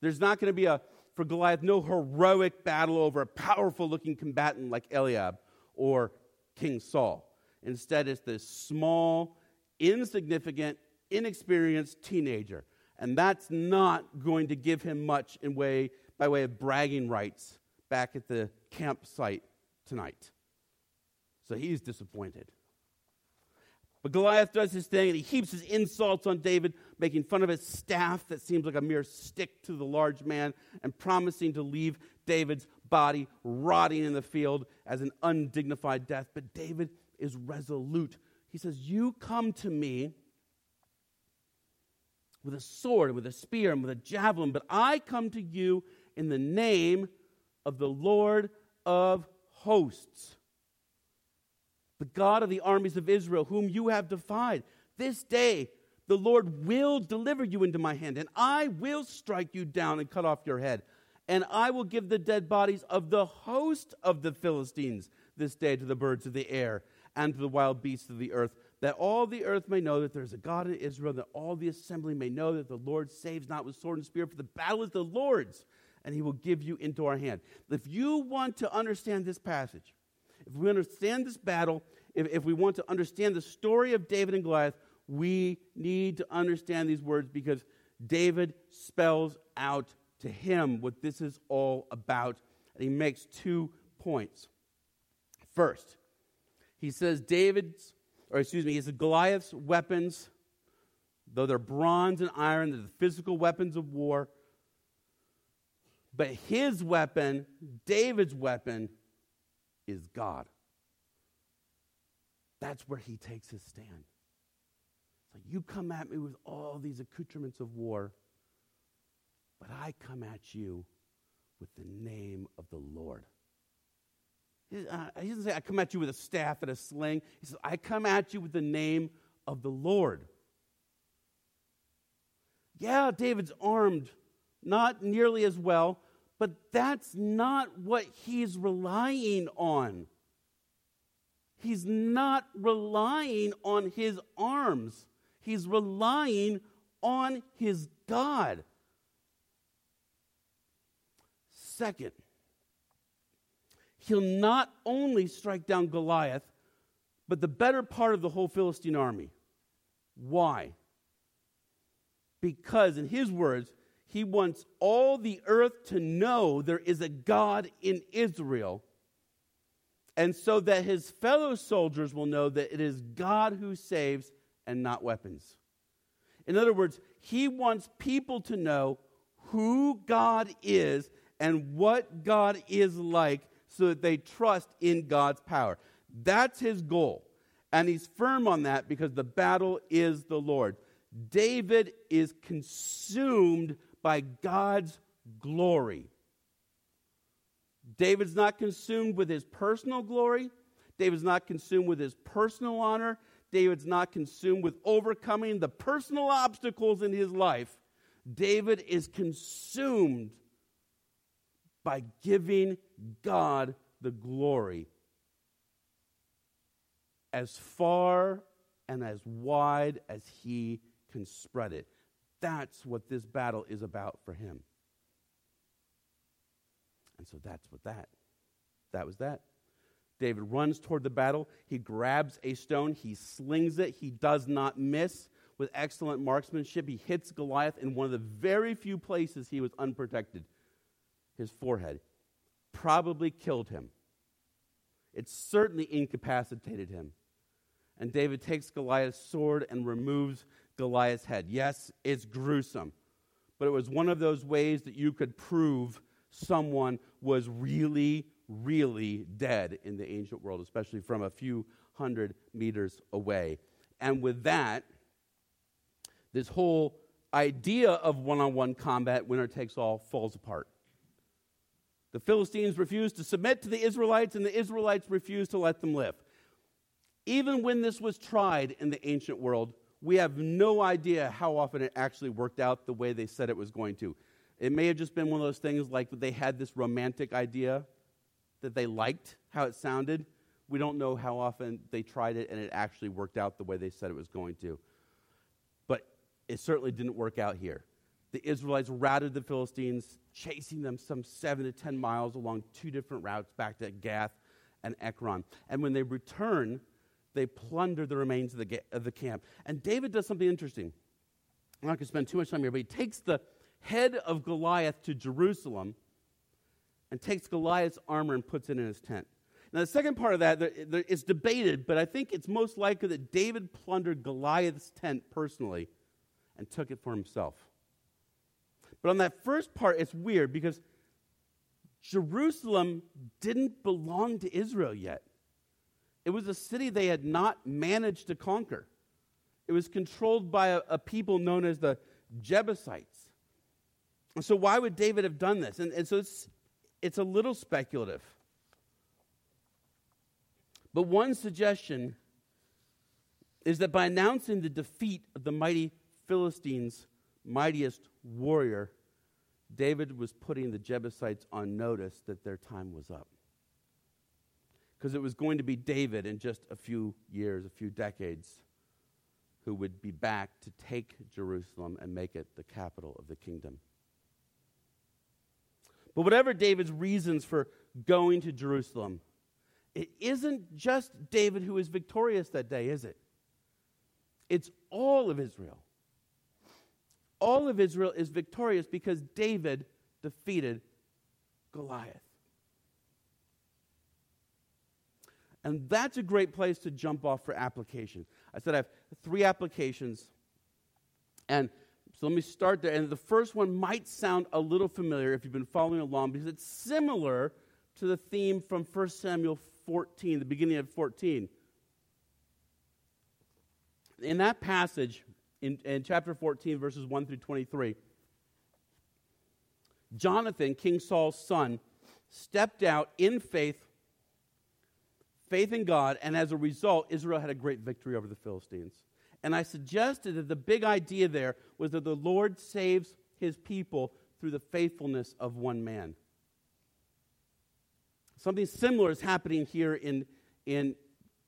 There's not going to be a, for Goliath, no heroic battle over a powerful looking combatant like Eliab or King Saul. Instead, it's this small, insignificant, inexperienced teenager. And that's not going to give him much in way, by way of bragging rights back at the campsite tonight. So he's disappointed. But Goliath does his thing and he heaps his insults on David, making fun of his staff that seems like a mere stick to the large man and promising to leave David's body rotting in the field as an undignified death. But David is resolute. He says, You come to me with a sword, with a spear, and with a javelin, but I come to you in the name of the Lord of hosts, the God of the armies of Israel, whom you have defied. This day the Lord will deliver you into my hand, and I will strike you down and cut off your head. And I will give the dead bodies of the host of the Philistines this day to the birds of the air and to the wild beasts of the earth that all the earth may know that there's a God in Israel, that all the assembly may know that the Lord saves not with sword and spear, for the battle is the Lord's, and he will give you into our hand. If you want to understand this passage, if we understand this battle, if, if we want to understand the story of David and Goliath, we need to understand these words because David spells out to him what this is all about. And he makes two points. First, he says David's, or excuse me, says Goliath's weapons, though they're bronze and iron, they're the physical weapons of war. But his weapon, David's weapon, is God. That's where he takes his stand. So you come at me with all these accoutrements of war, but I come at you with the name of the Lord. He, uh, he doesn't say, I come at you with a staff and a sling. He says, I come at you with the name of the Lord. Yeah, David's armed, not nearly as well, but that's not what he's relying on. He's not relying on his arms, he's relying on his God. Second, he'll not only strike down Goliath, but the better part of the whole Philistine army. Why? Because, in his words, he wants all the earth to know there is a God in Israel, and so that his fellow soldiers will know that it is God who saves and not weapons. In other words, he wants people to know who God is and what God is like so that they trust in God's power. That's his goal. And he's firm on that because the battle is the Lord. David is consumed by God's glory. David's not consumed with his personal glory. David's not consumed with his personal honor. David's not consumed with overcoming the personal obstacles in his life. David is consumed by giving God the glory as far and as wide as he can spread it. That's what this battle is about for him. And so that's what that. That was that. David runs toward the battle. He grabs a stone. He slings it. He does not miss with excellent marksmanship. He hits Goliath in one of the very few places he was unprotected his forehead, probably killed him. It certainly incapacitated him. And David takes Goliath's sword and removes Goliath's head. Yes, it's gruesome, but it was one of those ways that you could prove someone was really, really dead in the ancient world, especially from a few hundred meters away. And with that, this whole idea of one on one combat, winner takes all, falls apart. The Philistines refused to submit to the Israelites, and the Israelites refused to let them live. Even when this was tried in the ancient world, we have no idea how often it actually worked out the way they said it was going to. It may have just been one of those things like they had this romantic idea that they liked how it sounded. We don't know how often they tried it and it actually worked out the way they said it was going to. But it certainly didn't work out here the Israelites routed the Philistines, chasing them some seven to ten miles along two different routes back to Gath and Ekron. And when they return, they plunder the remains of the, of the camp. And David does something interesting. I'm not going to spend too much time here, but he takes the head of Goliath to Jerusalem and takes Goliath's armor and puts it in his tent. Now, the second part of that is debated, but I think it's most likely that David plundered Goliath's tent personally and took it for himself. But on that first part, it's weird because Jerusalem didn't belong to Israel yet. It was a city they had not managed to conquer. It was controlled by a, a people known as the Jebusites. And so, why would David have done this? And, and so, it's, it's a little speculative. But one suggestion is that by announcing the defeat of the mighty Philistines' mightiest warrior, David was putting the Jebusites on notice that their time was up. Because it was going to be David in just a few years, a few decades, who would be back to take Jerusalem and make it the capital of the kingdom. But whatever David's reasons for going to Jerusalem, it isn't just David who is victorious that day, is it? It's all of Israel. All of Israel is victorious because David defeated Goliath. And that's a great place to jump off for application. I said I have three applications. And so let me start there. And the first one might sound a little familiar if you've been following along because it's similar to the theme from 1 Samuel 14, the beginning of 14. In that passage, in, in chapter 14, verses 1 through 23, Jonathan, King Saul's son, stepped out in faith, faith in God, and as a result, Israel had a great victory over the Philistines. And I suggested that the big idea there was that the Lord saves his people through the faithfulness of one man. Something similar is happening here in, in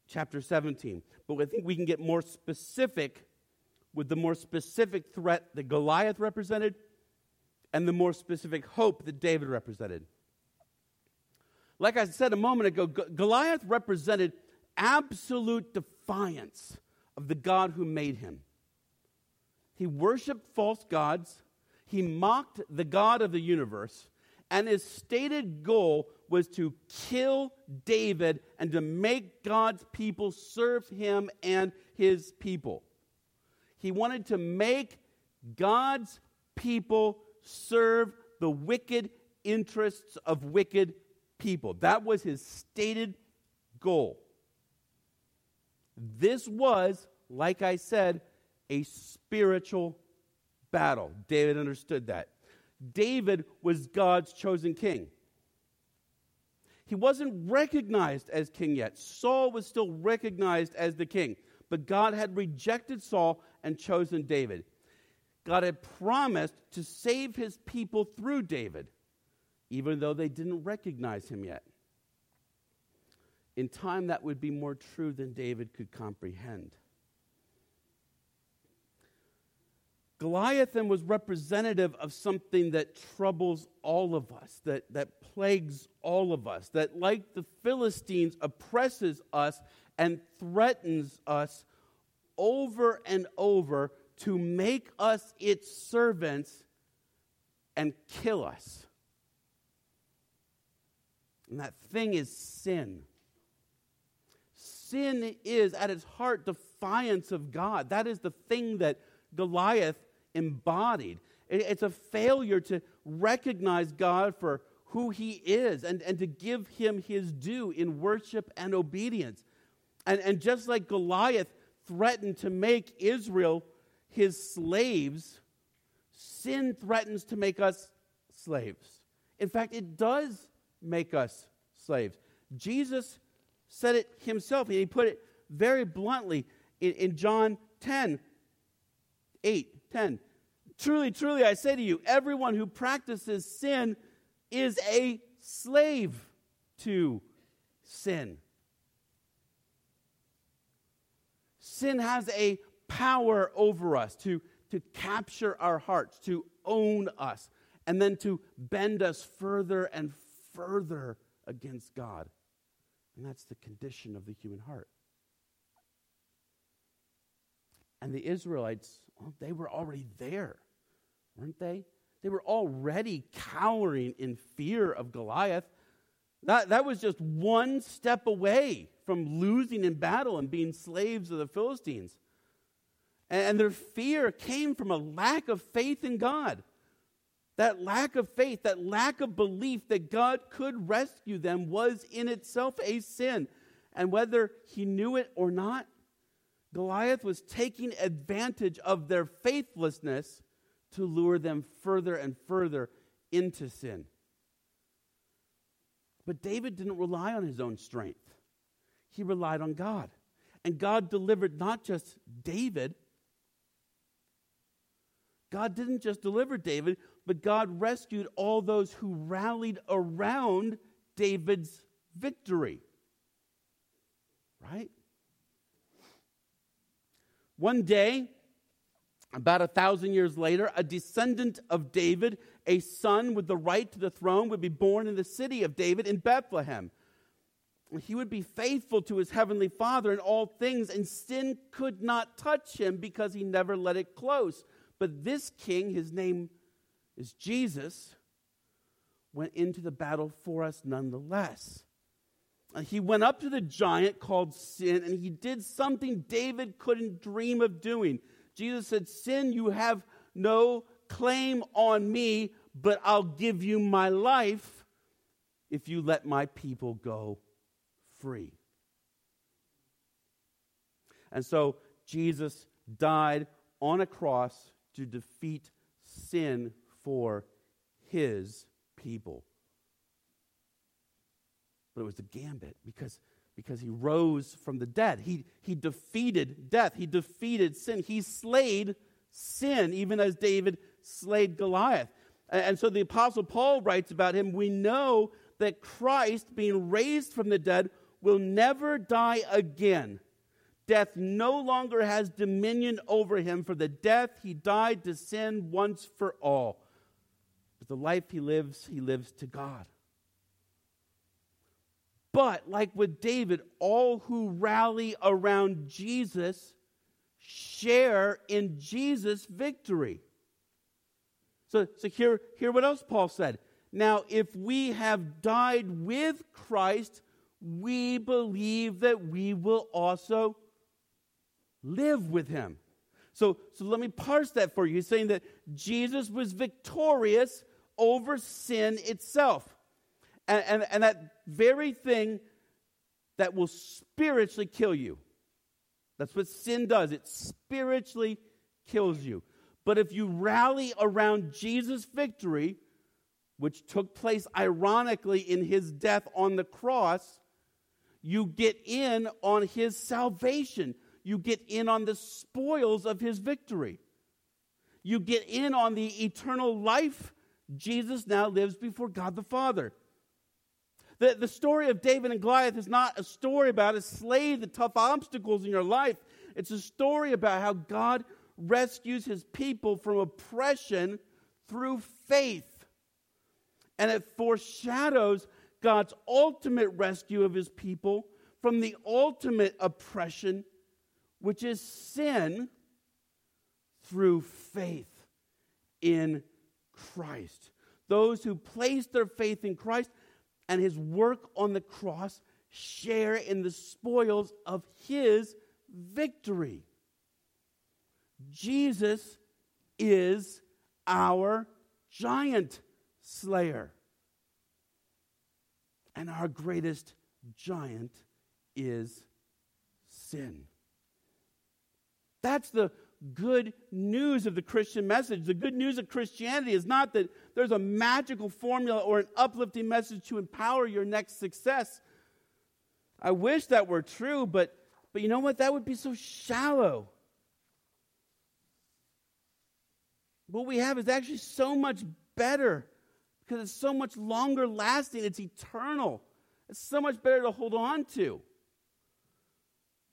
chapter 17. But I think we can get more specific with the more specific threat that Goliath represented and the more specific hope that David represented. Like I said a moment ago, Goliath represented absolute defiance of the God who made him. He worshiped false gods, he mocked the God of the universe, and his stated goal was to kill David and to make God's people serve him and his people. He wanted to make God's people serve the wicked interests of wicked people. That was his stated goal. This was, like I said, a spiritual battle. David understood that. David was God's chosen king. He wasn't recognized as king yet. Saul was still recognized as the king, but God had rejected Saul and chosen David. God had promised to save his people through David, even though they didn't recognize him yet. In time, that would be more true than David could comprehend. Goliath then was representative of something that troubles all of us, that, that plagues all of us, that, like the Philistines, oppresses us and threatens us over and over to make us its servants and kill us. And that thing is sin. Sin is, at its heart, defiance of God. That is the thing that Goliath embodied. It's a failure to recognize God for who he is and, and to give him his due in worship and obedience. And, and just like Goliath threatened to make Israel his slaves, sin threatens to make us slaves. In fact, it does make us slaves. Jesus said it himself, and he put it very bluntly in, in John 10 8, 10. Truly, truly, I say to you, everyone who practices sin is a slave to sin. Sin has a power over us to, to capture our hearts, to own us, and then to bend us further and further against God. And that's the condition of the human heart. And the Israelites, well, they were already there, weren't they? They were already cowering in fear of Goliath. That, that was just one step away from losing in battle and being slaves of the Philistines. And their fear came from a lack of faith in God. That lack of faith, that lack of belief that God could rescue them was in itself a sin. And whether he knew it or not, Goliath was taking advantage of their faithlessness to lure them further and further into sin. But David didn't rely on his own strength, he relied on God. And God delivered not just David, God didn't just deliver David, but God rescued all those who rallied around David's victory. Right? One day, about a thousand years later, a descendant of David, a son with the right to the throne, would be born in the city of David in Bethlehem. He would be faithful to his heavenly Father in all things, and sin could not touch him because he never let it close. But this king, his name is Jesus, went into the battle for us nonetheless. He went up to the giant called sin, and he did something David couldn't dream of doing. Jesus said, Sin, you have no claim on me, but I'll give you my life if you let my people go free. And so Jesus died on a cross to defeat sin for his people. But it was a gambit because because he rose from the dead. He, he defeated death, he defeated sin, he slayed sin, even as David slayed Goliath. And, so the Apostle Paul writes about him we know that Christ, being raised from the dead, will never die again. Death no longer has dominion over him, for the death he died to sin once for all. But the life he lives, he lives to God. But, like with David, all who rally around Jesus share in Jesus' victory. So, so hear, hear what else Paul said. Now, if we have died with Christ, we believe that we will also live with him. So, so let me parse that for you. He's saying that Jesus was victorious over sin itself. And, and, and that very thing that will spiritually kill you. That's what sin does, it spiritually kills you. But if you rally around Jesus' victory, which took place ironically in his death on the cross, you get in on his salvation. You get in on the spoils of his victory. You get in on the eternal life Jesus now lives before God the Father. The, the story of David and Goliath is not a story about a slay the tough obstacles in your life. It's a story about how God rescues his people from oppression through faith. And it foreshadows God's ultimate rescue of his people from the ultimate oppression, which is sin, through faith in Christ. Those who place their faith in Christ and his work on the cross share in the spoils of his victory. Jesus is our giant slayer. And our greatest giant is sin. That's the good news of the Christian message. The good news of Christianity is not that there's a magical formula or an uplifting message to empower your next success. I wish that were true, but, but you know what? That would be so shallow. What we have is actually so much better because it's so much longer lasting, it's eternal. It's so much better to hold on to.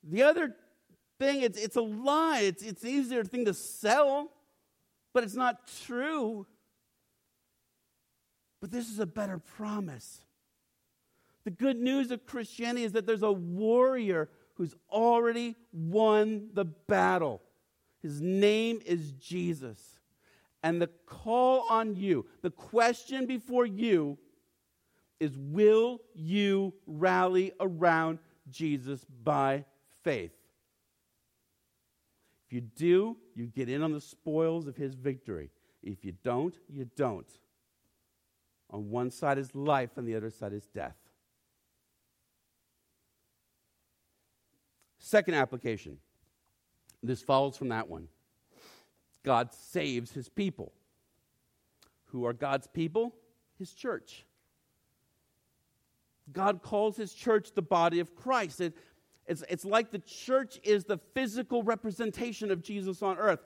The other thing. It's, it's a lie. It's, it's an easier thing to sell, but it's not true. But this is a better promise. The good news of Christianity is that there's a warrior who's already won the battle. His name is Jesus. And the call on you, the question before you is will you rally around Jesus by faith? If you do, you get in on the spoils of his victory. If you don't, you don't. On one side is life, on the other side is death. Second application. This follows from that one. God saves his people. Who are God's people? His church. God calls his church the body of Christ. It, it's, it's like the church is the physical representation of Jesus on earth.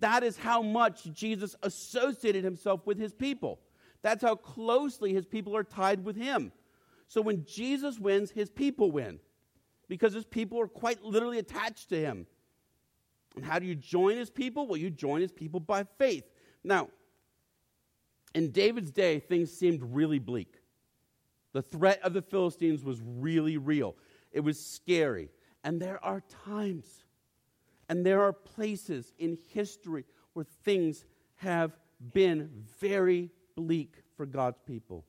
That is how much Jesus associated himself with his people. That's how closely his people are tied with him. So when Jesus wins, his people win because his people are quite literally attached to him. And how do you join his people? Well, you join his people by faith. Now, in David's day, things seemed really bleak. The threat of the Philistines was really real, it was scary. And there are times and there are places in history where things have been very bleak for God's people.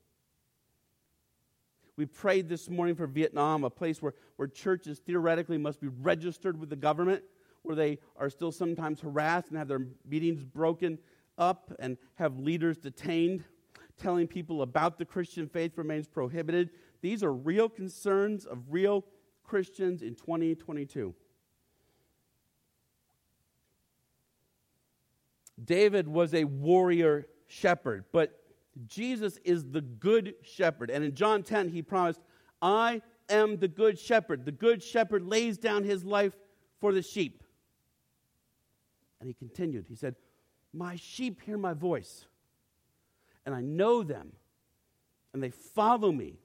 We prayed this morning for Vietnam, a place where, where churches theoretically must be registered with the government, where they are still sometimes harassed and have their meetings broken up and have leaders detained. Telling people about the Christian faith remains prohibited. These are real concerns of real Christians in 2022. David was a warrior shepherd, but Jesus is the good shepherd. And in John 10, he promised, I am the good shepherd. The good shepherd lays down his life for the sheep. And he continued, he said, My sheep hear my voice, and I know them, and they follow me.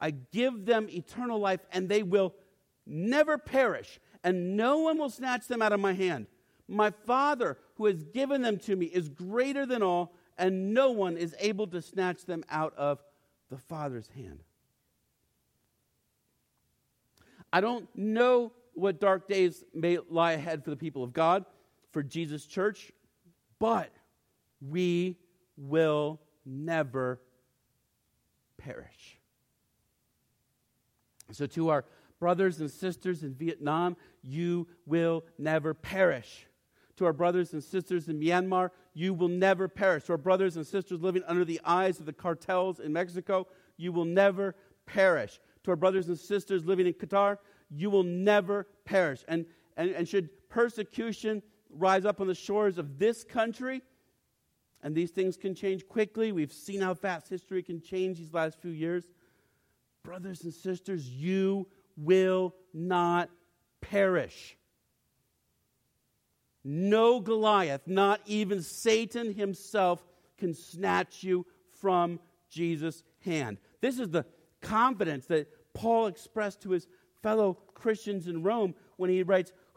I give them eternal life, and they will never perish, and no one will snatch them out of my hand. My Father, who has given them to me, is greater than all, and no one is able to snatch them out of the Father's hand. I don't know what dark days may lie ahead for the people of God, for Jesus' church, but we will never perish. So, to our brothers and sisters in Vietnam, you will never perish to our brothers and sisters in Myanmar, you will never perish. To our brothers and sisters living under the eyes of the cartels in Mexico, you will never perish. To our brothers and sisters living in Qatar, you will never perish. And, and, and should persecution rise up on the shores of this country, and these things can change quickly, we've seen how fast history can change these last few years. Brothers and sisters, you will not perish. No Goliath, not even Satan himself, can snatch you from Jesus' hand. This is the confidence that Paul expressed to his fellow Christians in Rome when he writes,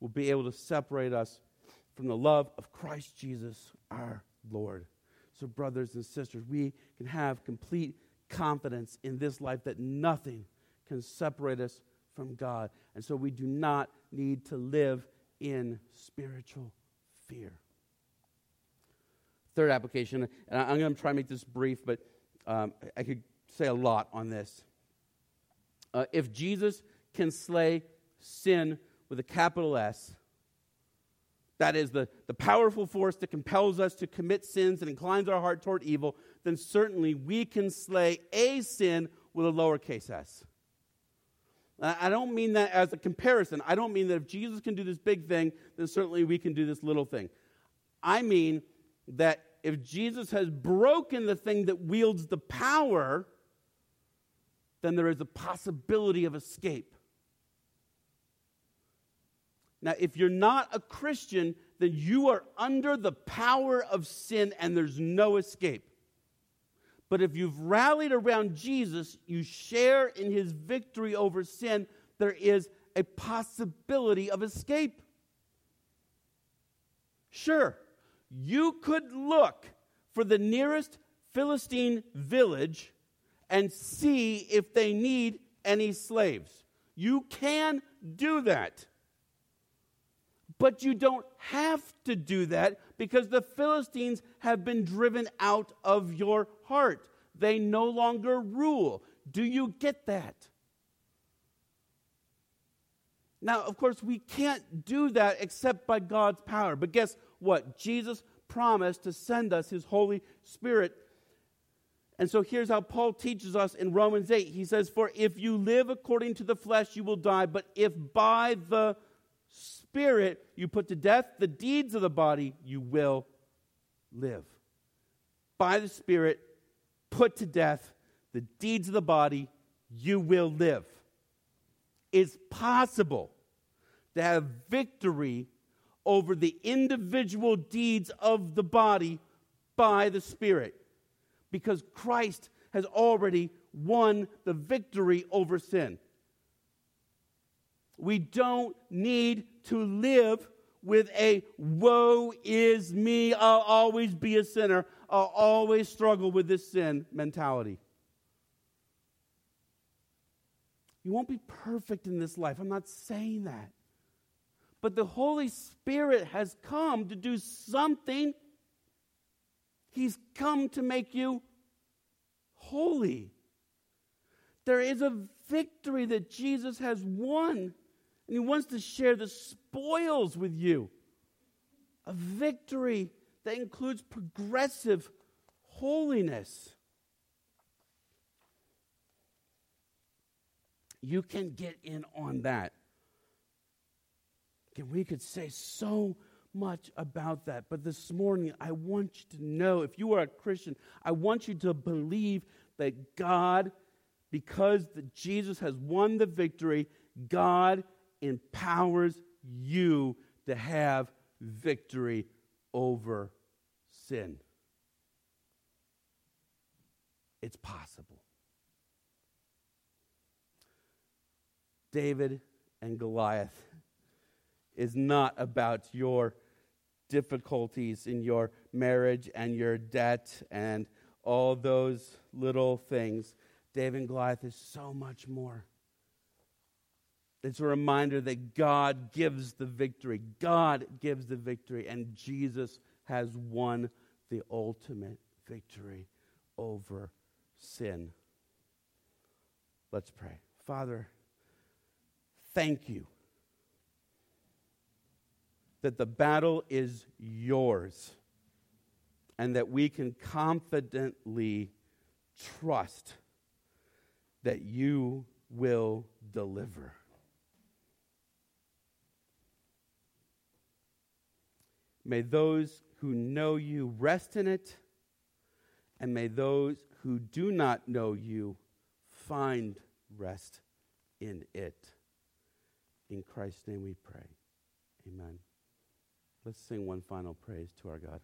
will be able to separate us from the love of Christ Jesus our Lord. So, brothers and sisters, we can have complete confidence in this life that nothing can separate us from God. And so we do not need to live in spiritual fear. Third application, and I'm going to try and make this brief, but um, I could say a lot on this. Uh, if Jesus can slay sin with a capital S, that is the, the powerful force that compels us to commit sins and inclines our heart toward evil, then certainly we can slay a sin with a lowercase s. I don't mean that as a comparison. I don't mean that if Jesus can do this big thing, then certainly we can do this little thing. I mean that if Jesus has broken the thing that wields the power, then there is a possibility of escape. Now, if you're not a Christian, then you are under the power of sin and there's no escape. But if you've rallied around Jesus, you share in his victory over sin, there is a possibility of escape. Sure, you could look for the nearest Philistine village and see if they need any slaves. You can do that. But you don't have to do that because the Philistines have been driven out of your heart. They no longer rule. Do you get that? Now, of course, we can't do that except by God's power. But guess what? Jesus promised to send us his Holy Spirit. And so here's how Paul teaches us in Romans 8. He says, For if you live according to the flesh, you will die. But if by the Spirit you put to death the deeds of the body, you will live. By the Spirit, put to death the deeds of the body, you will live. It's possible to have victory over the individual deeds of the body by the Spirit because Christ has already won the victory over sin. We don't need to live with a woe is me, I'll always be a sinner, I'll always struggle with this sin mentality. You won't be perfect in this life. I'm not saying that. But the Holy Spirit has come to do something. He's come to make you holy. There is a victory that Jesus has won, and He wants to share the spoils with you. A victory that includes progressive holiness. You can get in on that. And we could say so much about that. But this morning, I want you to know if you are a Christian, I want you to believe that God, because Jesus has won the victory, God empowers you to have victory over sin. It's possible. David and Goliath is not about your difficulties in your marriage and your debt and all those little things. David and Goliath is so much more. It's a reminder that God gives the victory. God gives the victory, and Jesus has won the ultimate victory over sin. Let's pray. Father, thank you that the battle is yours and that we can confidently trust that you will deliver. May those who know you rest in it, and may those who do not know you find rest in it. In Christ's name we pray. Amen. Let's sing one final praise to our God.